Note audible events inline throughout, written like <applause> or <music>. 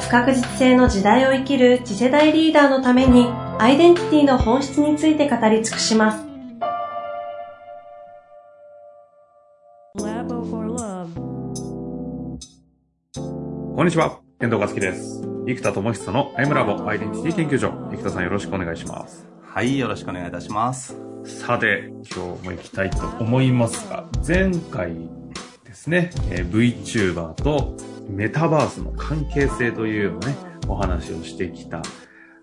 不確実性の時代を生きる次世代リーダーのためにアイデンティティの本質について語り尽くします。こんにちは、遠藤和樹です。生田智久のアイムラボアイデンティティ研究所。生田さんよろしくお願いします。はい、よろしくお願いいたします。さて、今日も行きたいと思いますが、前回ですね、えー、VTuber とメタバースの関係性というようなね、お話をしてきた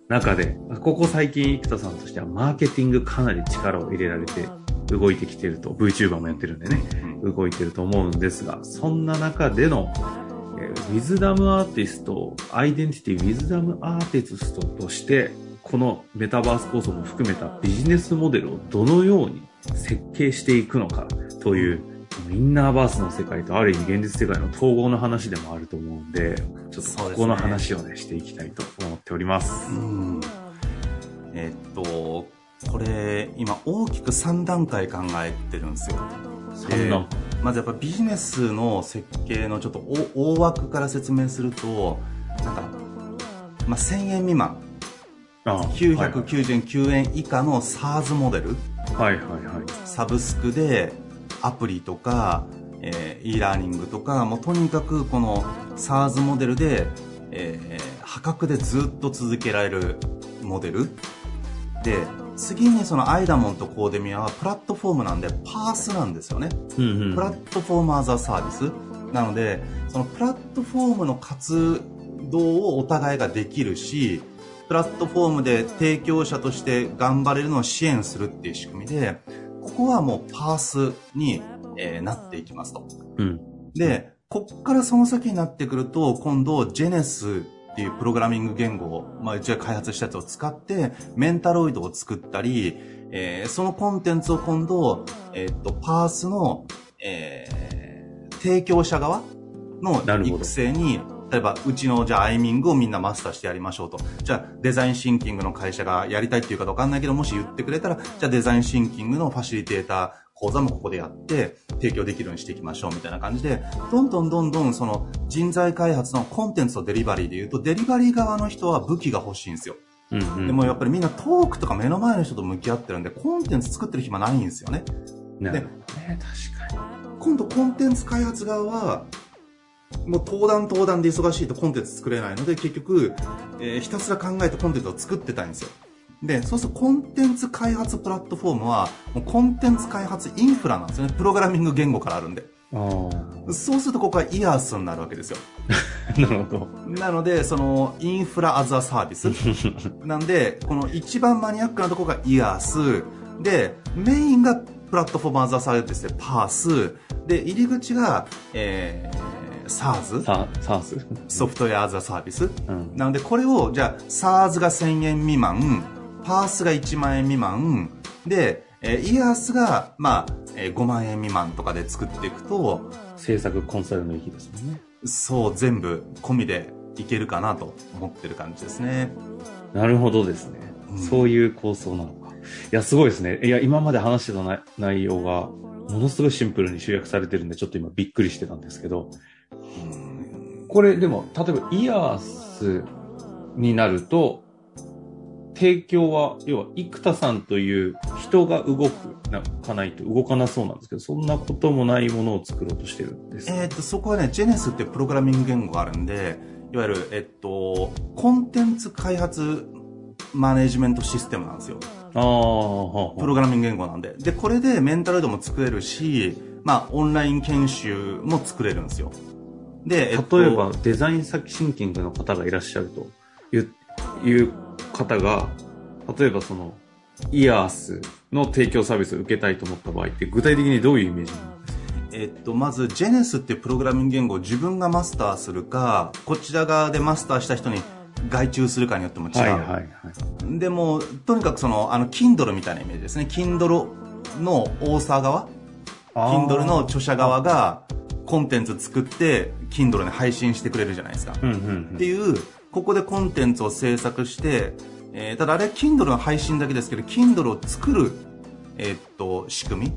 中で、ここ最近、生田さんとしてはマーケティングかなり力を入れられて動いてきてると、VTuber もやってるんでね、動いてると思うんですが、そんな中での、えー、ウィズダムアーティスト、アイデンティティウィズダムアーティストとして、このメタバース構想も含めたビジネスモデルをどのように設計していくのかというインナーバースの世界とある意味現実世界の統合の話でもあると思うんで、ちょっとここの話をね、していきたいと思っております。うんえー、っと、これ、今大きく3段階考えてるんですよ。3段まずやっぱビジネスの設計のちょっと大枠から説明すると、なんか、まあ、1000円未満。999円以下の SARS モデル。はいはいはい。サブスクでアプリとか、えー、e ラーニングとかもうとにかくこの SARS モデルで、えー、破格でずっと続けられるモデル。で次にそのアイダモンとコーデミアはプラットフォームなんでパースなんですよね、うんうん、プラットフォームアザーサービス。なのでそのプラットフォームの活動をお互いができるしプラットフォームで提供者として頑張れるのを支援するっていう仕組みでここはもうパースに、えー、なっていきますと。うん、で、こっからその先になってくると、今度、ジェネスっていうプログラミング言語を、まあ、うちが開発したやつを使って、メンタロイドを作ったり、えー、そのコンテンツを今度、えー、っと、パースの、えー、提供者側の育成に例えば、うちの、じゃあ、アイミングをみんなマスターしてやりましょうと。じゃあ、デザインシンキングの会社がやりたいっていうかわかんないけど、もし言ってくれたら、じゃあ、デザインシンキングのファシリテーター講座もここでやって、提供できるようにしていきましょう、みたいな感じで、どんどんどんどん、その、人材開発のコンテンツとデリバリーで言うと、デリバリー側の人は武器が欲しいんですよ。うんうん、でもやっぱりみんなトークとか目の前の人と向き合ってるんで、コンテンツ作ってる暇ないんですよね。ね、確かに。今度コンテンツ開発側は、もう登壇登壇で忙しいとコンテンツ作れないので、結局、えー、ひたすら考えてコンテンツを作ってたいんですよ。で、そうするとコンテンツ開発プラットフォームは、もうコンテンツ開発インフラなんですよね。プログラミング言語からあるんで。そうするとここはイヤースになるわけですよ。<laughs> なるほど。なので、その、インフラアザサービス。<laughs> なんで、この一番マニアックなところがイヤース。で、メインがプラットフォームアザサービスでパース。で、入り口が、えー、SARS? SARS? ソフトウェアアザサービス、うん、なのでこれをじゃあ SARS が1000円未満パースが1万円未満で、えー、イヤースが、まあ、えー、5万円未満とかで作っていくと制作コンサルの域ですもんね。そう全部込みでいけるかなと思ってる感じですね。なるほどですね、うん、そういう構想なのか。いやすごいですね。いや今まで話してた内容がものすごいシンプルに集約されてるんで、ちょっと今びっくりしてたんですけど、これでも、例えばイヤースになると、提供は、要は、生田さんという人が動くなかないと動かなそうなんですけど、そんなこともないものを作ろうとしてるんですえっ、と、そこはね、ジェネスっていうプログラミング言語があるんで、いわゆる、えっと、コンテンツ開発マネジメントシステムなんですよ。ああ、プログラミング言語なんで。で、これでメンタルドも作れるし、まあ、オンライン研修も作れるんですよ。で、えっと、例えばデザイン先シンキングの方がいらっしゃるという方が、例えばその、イヤースの提供サービスを受けたいと思った場合って具体的にどういうイメージなんですか？えっと、まず Genes っていうプログラミング言語を自分がマスターするかこちら側でマスターした人に外注するかによっても違う、はいはいはい。でもとにかくそのあの Kindle みたいなイメージですね。Kindle の大沢側？あー。Kindle の著者側がコンテンツ作って Kindle に配信してくれるじゃないですか、うんうんっていうここでコンテンツを制作して、えーただあれ Kindle の配信だけですけど Kindle を作る、えーっと仕組み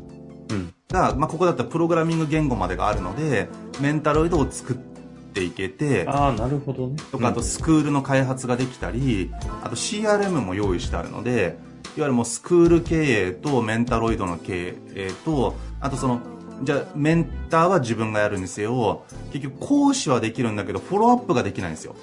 うん。うん。が、まあ、ここだったらプログラミング言語までがあるのでメンタロイドを作っていけてああ、なるほどね。とかあとスクールの開発ができたりあと CRM も用意してあるのでいわゆるもうスクール経営とメンタロイドの経営とあとそのじゃあメンターは自分がやるにせよ結局講師はできるんだけどフォローアップができないんですよ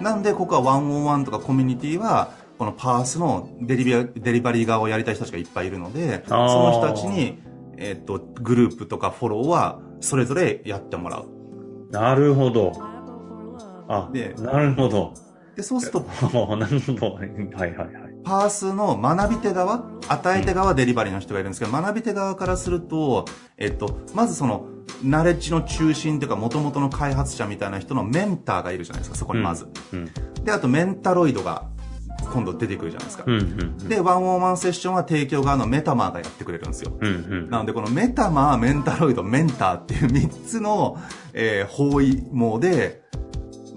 なんでここはワンオンワンとかコミュニティはこのパースのデリビアデリバリー側をやりたい人たちがいっぱいいるのでその人たちに、えっとグループとかフォローはそれぞれやってもらうなるほど。あ、でなるほど。でそうすると <laughs> なるほど。はいはいはい。パースの学び手側、与え手側、デリバリーの人がいるんですけど、学び手側からすると、えっと、まずその、ナレッジの中心というか、元々の開発者みたいな人のメンターがいるじゃないですか、そこにまず。うん。で、あとメンタロイドが今度出てくるじゃないですか。うんうん。で、ワンオンワンセッションは提供側のメタマーがやってくれるんですよ。うんうん。なので、このメタマー、メンタロイド、メンターっていう3つの、えー包囲網で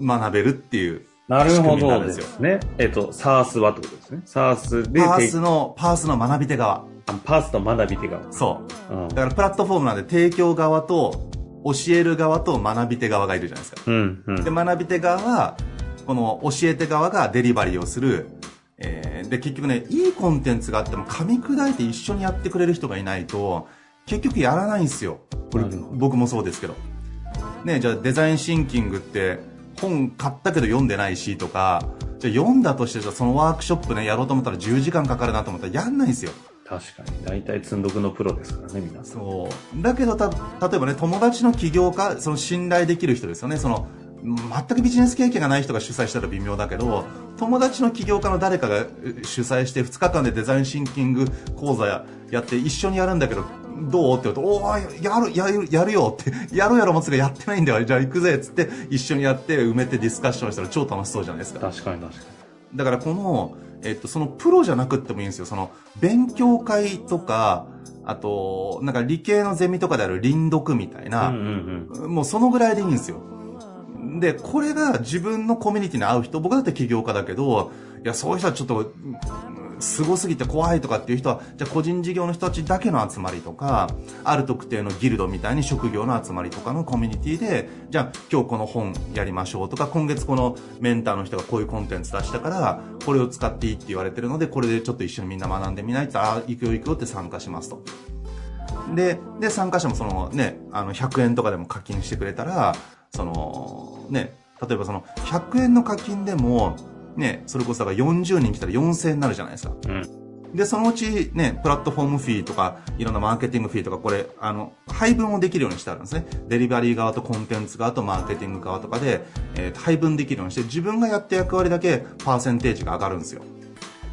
学べるっていうなるほどでですね。えっと、サースはってことですね。サースで、パーてスの、パースの学び手側。あパースと学び手が。そう。うんだからプラットフォームなんで提供側と教える側と学び手側がいるじゃないですか。うんうん。で、学び手側は、この教え手側がデリバリーをする。えーで、結局ね、いいコンテンツがあっても噛み砕いて一緒にやってくれる人がいないと、結局やらないんですよ。これ僕もそうですけど。ね、じゃあデザインシンキングって本買ったけど読んでないしとか、じゃあ読んだとしてじゃあそのワークショップね、やろうと思ったら10時間かかるなと思ったらやんないんですよ。確かに。大体積んどくのプロですからね、皆さん。そう。だけどた、例えばね、友達の起業家、その信頼できる人ですよね。その、全くビジネス経験がない人が主催したら微妙だけど、友達の起業家の誰かがえ主催して2日間でデザインシンキング講座ややって一緒にやるんだけど、どう？って言うと、おーやる、やる、やるよって、やるやろもつがやってないんだよ。じゃあ行くぜっつって一緒にやって埋めてディスカッションしたら超楽しそうじゃないですか。確かに確かだからこの、えっと、そのプロじゃなくってもいいんですよ。その、勉強会とか、あと、なんか理系のゼミとかである輪読みたいに。な、うんうんもうそのぐらいでいいんですよ。で、これが自分のコミュニティに合う人、僕だって起業家だけど、いや、そういう人はちょっと、うんすごすぎて怖いとかっていう人は、じゃあ個人事業の人たちだけの集まりとか、ある特定のギルドみたいに職業の集まりとかのコミュニティで、じゃあ今日この本やりましょうとか、今月このメンターの人がこういうコンテンツ出したから、これを使っていいって言われてるので、これでちょっと一緒にみんな学んでみないと、ああ、行くよ行くよって参加しますと。で、で、参加者もそのね、あの、100円とかでも課金してくれたら、その、ね、例えばその、100円の課金でも、ね、それこそだから40人来たら4000円になるじゃないですか。うん。で、そのうちね、プラットフォームフィーとか、いろんなマーケティングフィーとか、これ、あの、配分をできるようにしてあるんですね。デリバリー側とコンテンツ側とマーケティング側とかで、えー配分できるようにして、自分がやった役割だけパーセンテージが上がるんですよ。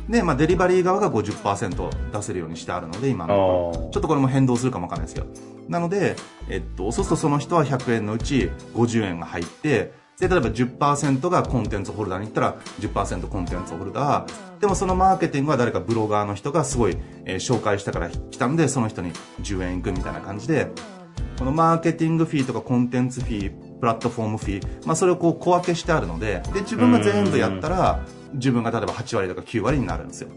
で、まあ、デリバリー側が50%出せるようにしてあるので、今のちょっとこれも変動するかもわかんないですけど。なので、えっと、そうするとその人は100円のうち50円が入って、で、例えば10%がコンテンツホルダーに行ったら10%コンテンツホルダー。でもそのマーケティングは誰かブロガーの人がすごい、えー紹介したから来たので、その人に10円いくみたいな感じで、このマーケティングフィーとかコンテンツフィー、プラットフォームフィー、まあそれをこう小分けしてあるので、で、自分が全部やったら、自分が例えば8割とか9割になるんですよ。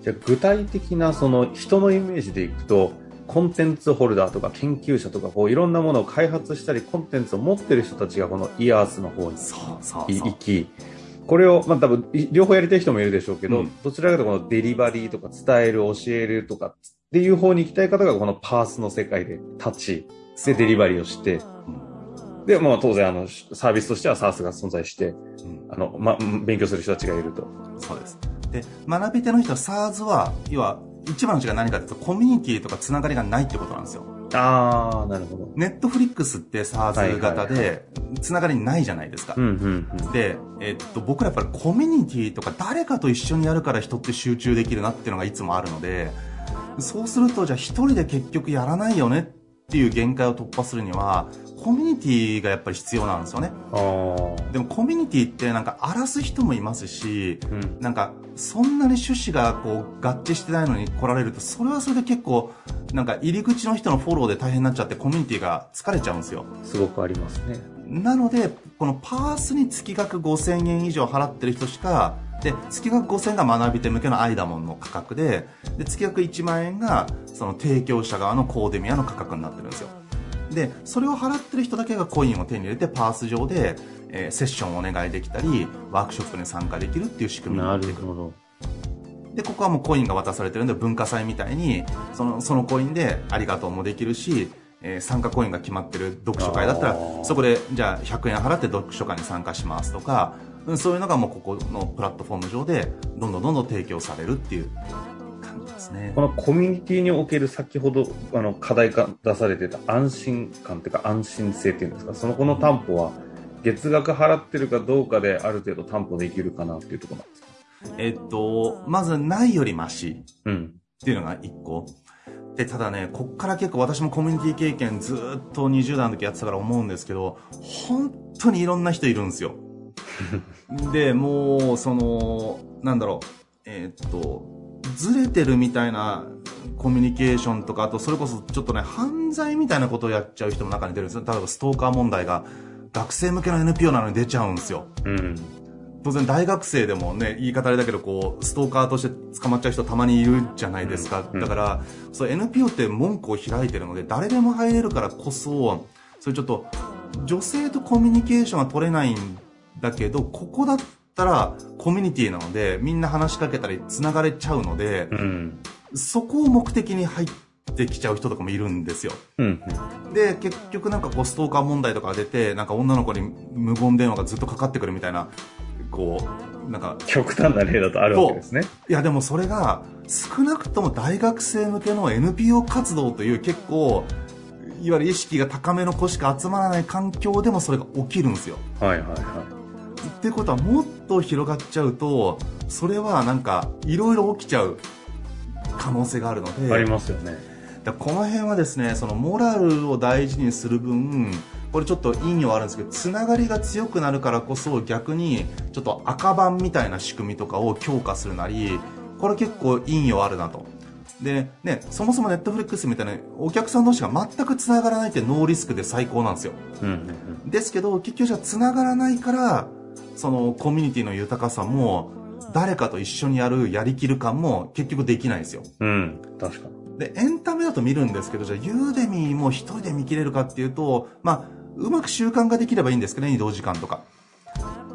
じゃあ具体的なその人のイメージでいくと、コンテンツホルダーとか研究者とかこういろんなものを開発したりコンテンツを持ってる人たちがこのイヤースの方にそうそういそう。行き、これを、まあ多分い両方やりたい人もいるでしょうけど、うん。どちらかというとこのデリバリーとか伝える、教えるとかっていう方に行きたい方がこのパースの世界で立ち、でデリバリーをして、で、まあ当然あのサービスとしては SARS が存在して、うん。あの、ま、勉強する人たちがいると。そうです。で、学び手の人は SARS は、要は、一番の違いは何かというと、コミュニティとかつながりがないってことなんですよ。あー、なるほど。ネットフリックスって SARS 型はいで、つながりないじゃないですか。で、えっと、僕らやっぱりコミュニティとか誰かと一緒にやるから人って集中できるなっていうのがいつもあるので、そうすると、じゃあ一人で結局やらないよねっっていう限界を突破するには、コミュニティがやっぱり必要なんですよね。でもコミュニティってなんか荒らす人もいますし、うん。なんかそんなに趣旨がこう合致してないのに来られると、それはそれで結構、なんか入り口の人のフォローで大変になっちゃってコミュニティが疲れちゃうんですよ。すごくありますね。なので、このパースに月額5000円以上払ってる人しか、で、月額5000円が学び手向けのアイダモンの価格で、で、月額1万円が、その提供者側のコーデミアの価格になってるんですよ。で、それを払ってる人だけがコインを手に入れて、パース上で、えーセッションをお願いできたり、ワークショップに参加できるっていう仕組みにななってくる。で、ここはもうコインが渡されてるんで、文化祭みたいに、その、そのコインでありがとうもできるし、えー参加コインが決まってる読書会だったらそこで、じゃあ100円払って読書会に参加しますとか、うんそういうのがもうここのプラットフォーム上で、どんどんどんどん提供されるっていうですねこ。のコミュニティにおける先ほどあの課題が出されてた安心感というか安心性っていうんですか、そのこの担保は月額払ってるかどうかである程度担保できるかなっていうところなんですか？えっと、まずないよりマシうん。っていうのが一個。で、ただね、こっから結構私もコミュニティ経験ずーっと20代の時やってたから思うんですけど、本当にいろんな人いるんですよ。<laughs> で、もう、その、なんだろう、えーっと、ずれてるみたいなコミュニケーションとか、あとそれこそちょっとね、犯罪みたいなことをやっちゃう人も中に出るんですよ。例えばストーカー問題が学生向けの NPO なのに出ちゃうんですよ。うん。当然大学生でもね、言い方あれだけど、こう、ストーカーとして捕まっちゃう人たまにいるじゃないですか。うんだから、そう NPO って門戸を開いてるので、誰でも入れるからこそ、それちょっと、女性とコミュニケーションが取れないんだけど、ここだったらコミュニティなので、みんな話しかけたり繋がれちゃうので、うん。そこを目的に入ってきちゃう人とかもいるんですよ。うん。で、結局なんかこうストーカー問題とかが出て、なんか女の子に無言電話がずっとかかってくるみたいな、こう、なんか、極端な例だとあるわけですね。いやでもそれが少なくとも大学生向けの NPO 活動という結構、いわゆる意識が高めの子しか集まらない環境でもそれが起きるんですよ。はいはいはっていうことはもっと広がっちゃうと、それはなんかいろいろ起きちゃう可能性があるので。い。ありますよね。だこの辺はですねそのモラルを大事にする分これちょっと意味はあるんですけどつながりが強くなるからこそ逆にちょっと赤番みたいな仕組みとかを強化するなりこれ結構意味はあるなとでねそもそもネットフリックスみたいなお客さん同士が全くつながらないってノーリスクで最高なんですようんうんですけど結局じゃあつながらないからそのコミュニティの豊かさも誰かと一緒にやるやりきる感も結局できないんですようん。うん。確かに。で、エンタメだと見るんですけど、じゃあ、ユーデミーも一人で見切れるかっていうと、まあ、うまく習慣ができればいいんですけどね、移動時間とか。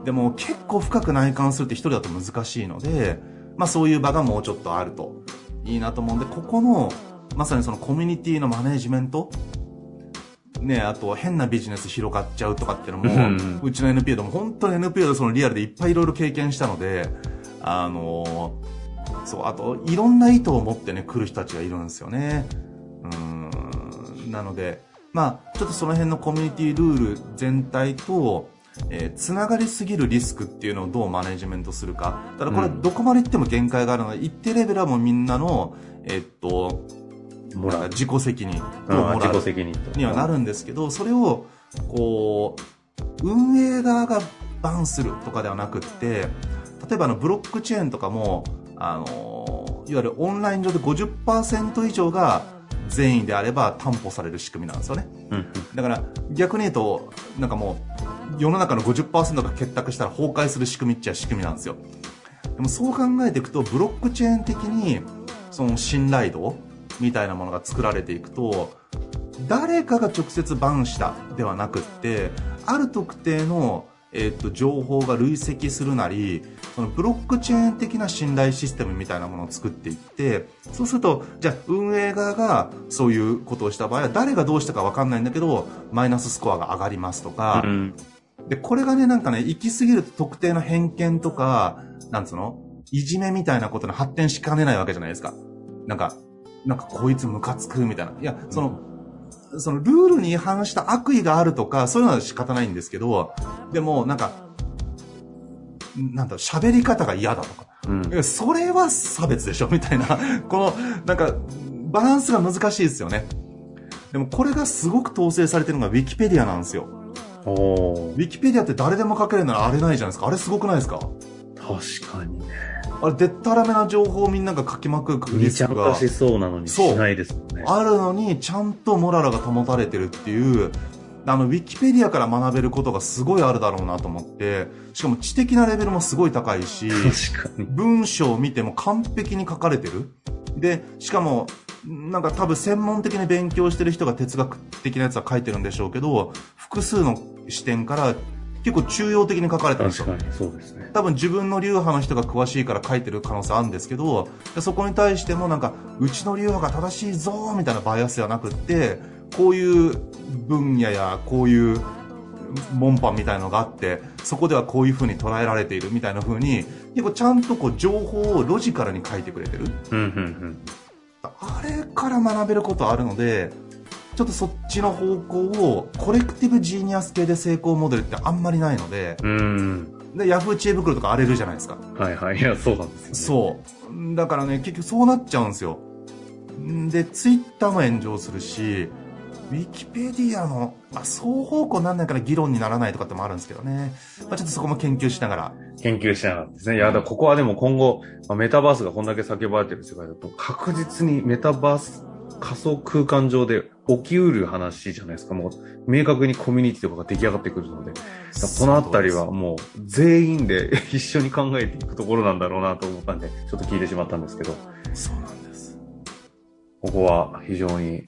でも、結構深く内観するって一人だと難しいので、まあ、そういう場がもうちょっとあるといいなと思うんで、ここの、まさにそのコミュニティのマネージメント、ね、あと変なビジネス広がっちゃうとかっていうのも、うんうちの NPO でも本当に NPO でそのリアルでいっぱいいろいろ経験したので、あのそう、あと、いろんな意図を持ってね、来る人たちがいるんですよね。うーん。なので、まあ、ちょっとその辺のコミュニティルール全体と、えーつながりすぎるリスクっていうのをどうマネジメントするか。ただこれうんどこまで行っても限界があるので、一定レベルはもうみんなの、えーっと、自己責任とうんモラル自己責任と。にはなるんですけど、それを、こう、運営側がバンするとかではなくって、例えばあのブロックチェーンとかも、あの、いわゆるオンライン上で50%以上が善意であれば担保される仕組みなんですよね。うんうん。だから逆に言うと、なんかもう、世の中の50%が結託したら崩壊する仕組みっちゃ仕組みなんですよ。でもそう考えていくと、ブロックチェーン的に、その信頼度みたいなものが作られていくと、誰かが直接バンしたではなくって、ある特定の、えっと、情報が累積するなり、そのブロックチェーン的な信頼システムみたいなものを作っていって、そうすると、じゃあ運営側がそういうことをした場合は、誰がどうしたかわかんないんだけど、マイナススコアが上がりますとか、うん。で、これがね、なんかね、行き過ぎると特定の偏見とか、なんつうの？いじめみたいなことに発展しかねないわけじゃないですか。なんか、なんかこいつムカつくみたいな。いや、その、そのルールに違反した悪意があるとか、そういうのは仕方ないんですけど、でも、なんか、なんだろう、喋り方が嫌だとか。うんそれは差別でしょみたいな。この、なんか、バランスが難しいですよね。でもこれがすごく統制されてるのが Wikipedia なんですよ。おー Wikipedia って誰でも書けるならあれないじゃないですか。あれすごくないですか？確かにね。あれ、でったらめな情報をみんなが書きまくるリスクがしそうなのにそうしないですもんね。あるのに、ちゃんとモラルが保たれてるっていう、あの、ウィキペディアから学べることがすごいあるだろうなと思って、しかも知的なレベルもすごい高いし、確かに。文章を見ても完璧に書かれてる。で、しかも、なんか多分専門的に勉強してる人が哲学的なやつは書いてるんでしょうけど、複数の視点から結構中央的に書かれてるんですよ。そうですね。多分自分の流派の人が詳しいから書いてる可能性あるんですけど、でそこに対してもなんか、うちの流派が正しいぞみたいなバイアスではなくって、こういう分野やこういう門派みたいのがあって、そこではこういう風に捉えられているみたいな風に、結構ちゃんとこう情報をロジカルに書いてくれてる。うん、うん、あれから学べることあるので、ちょっとそっちの方向を、コレクティブジーニアス系で成功モデルってあんまりないので、うん。うん。で、ヤフー知恵袋とか荒れるじゃないですか。はいはい。いや、そうなんですよ、ね。そう。だからね、結局そうなっちゃうんですよ。んで、ツイッターも炎上するし、ウィキペディアの、あ、双方向なんないから議論にならないとかってもあるんですけどね。まあ、ちょっとそこも研究しながら。研究しながらですね。いや、だここはでも今後、まあ、メタバースがこんだけ叫ばれてる世界だと、確実にメタバース仮想空間上で起きうる話じゃないですか。もう、明確にコミュニティとかが出来上がってくるので、このあたりはもう、全員で <laughs> 一緒に考えていくところなんだろうなと思ったんで、ちょっと聞いてしまったんですけど、そうなんです。ここは非常に、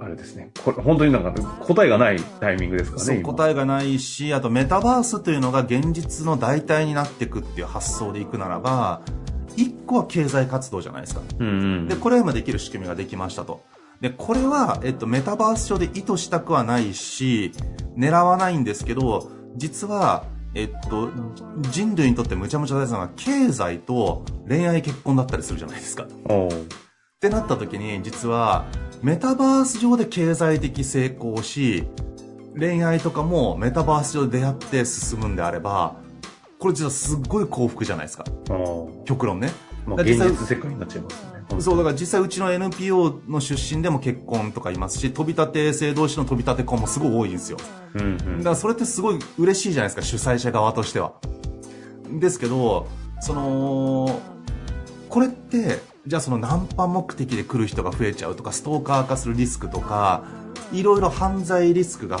あれですね。これ、本当になんか答えがないタイミングですからね。答えがないし、あとメタバースというのが現実の代替になっていくっていう発想でいくならば、一個は経済活動じゃないですか。うんうん。で、これは今できる仕組みができましたと。で、これは、えっと、メタバース上で意図したくはないし、狙わないんですけど、実は、えっと、人類にとってむちゃむちゃ大事なのは、経済と恋愛結婚だったりするじゃないですか。ってなった時に、実は、メタバース上で経済的成功をし、恋愛とかもメタバース上で出会って進むんであれば、これ実はすっごい幸福じゃないですか。極論ね。まあ、だって現実世界になっちゃいますよね。そう、だから実際うちの NPO の出身でも結婚とかいますし、飛び立て生同士の飛び立て婚もすごい多いんですよ。うんうんだからそれってすごい嬉しいじゃないですか、主催者側としては。ですけど、その、これって、じゃあそのナンパ目的で来る人が増えちゃうとか、ストーカー化するリスクとか、いろいろ犯罪リスクが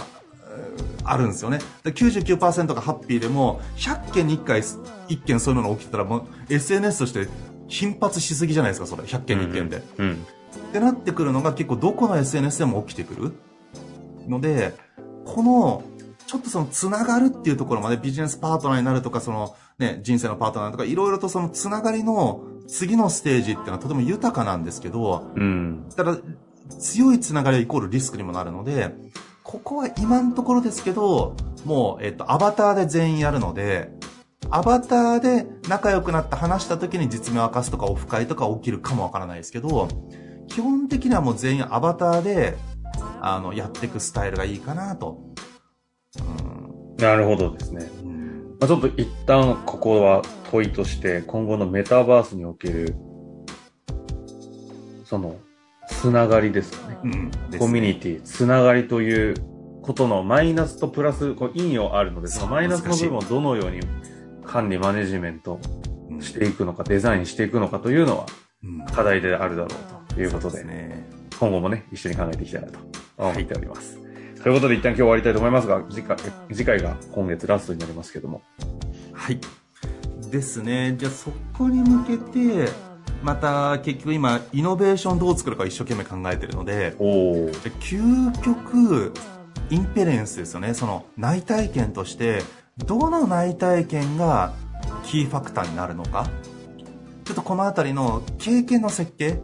えーあるんですよね。で99%がハッピーでも、100件に1回、1件そういうのが起きてたら、もう SNS として頻発しすぎじゃないですか、それ。100件に1件で。うん。ってなってくるのが結構どこの SNS でも起きてくるので、この、ちょっとそのつながるっていうところまでビジネスパートナーになるとか、そのね、人生のパートナーとか、いろいろとそのつながりの次のステージっていうのはとても豊かなんですけど、うん。ただ、強いつながりはイコールリスクにもなるので、ここは今のところですけど、もう、えっと、アバターで全員やるので、アバターで仲良くなって話した時に実名を明かすとかオフ会とか起きるかもわからないですけど、基本的にはもう全員アバターで、あの、やっていくスタイルがいいかなと。なるほどですね。うん。まあ、ちょっと一旦ここは問いとして、今後のメタバースにおける、その、つながりですかね。うん。コミュニティ、つながりということのマイナスとプラス、こう陰陽あるので、そのマイナスの部分をどのように管理、マネジメントィしていくのか、デザインしていくのかというのはうん。課題であるだろうということそうで、すね。今後もね、一緒に考えていきたいなと思っております。ということで一旦今日終わりたいと思いますが、次回え次回が今月ラストになりますけども。はい。ですね。じゃあそこに向けて、また結局今、イノベーションどう作るか一生懸命考えてるので、おお。で究極、インペレンスですよね。その内体験として、どの内体験がキーファクターになるのか？ちょっとこのあたりの経験の設計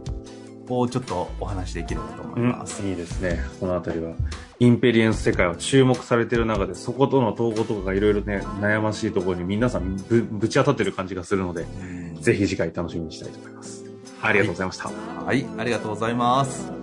をちょっとお話しできればと思います。いいですね。このあたりは。インペリエンス世界は注目されている中で、そことの統合とかがいろいろね、悩ましいところに皆さんぶぶち当たってる感じがするので、うんぜひ次回楽しみにしたいと思います。ありがとうございました。はい、ありがとうございます。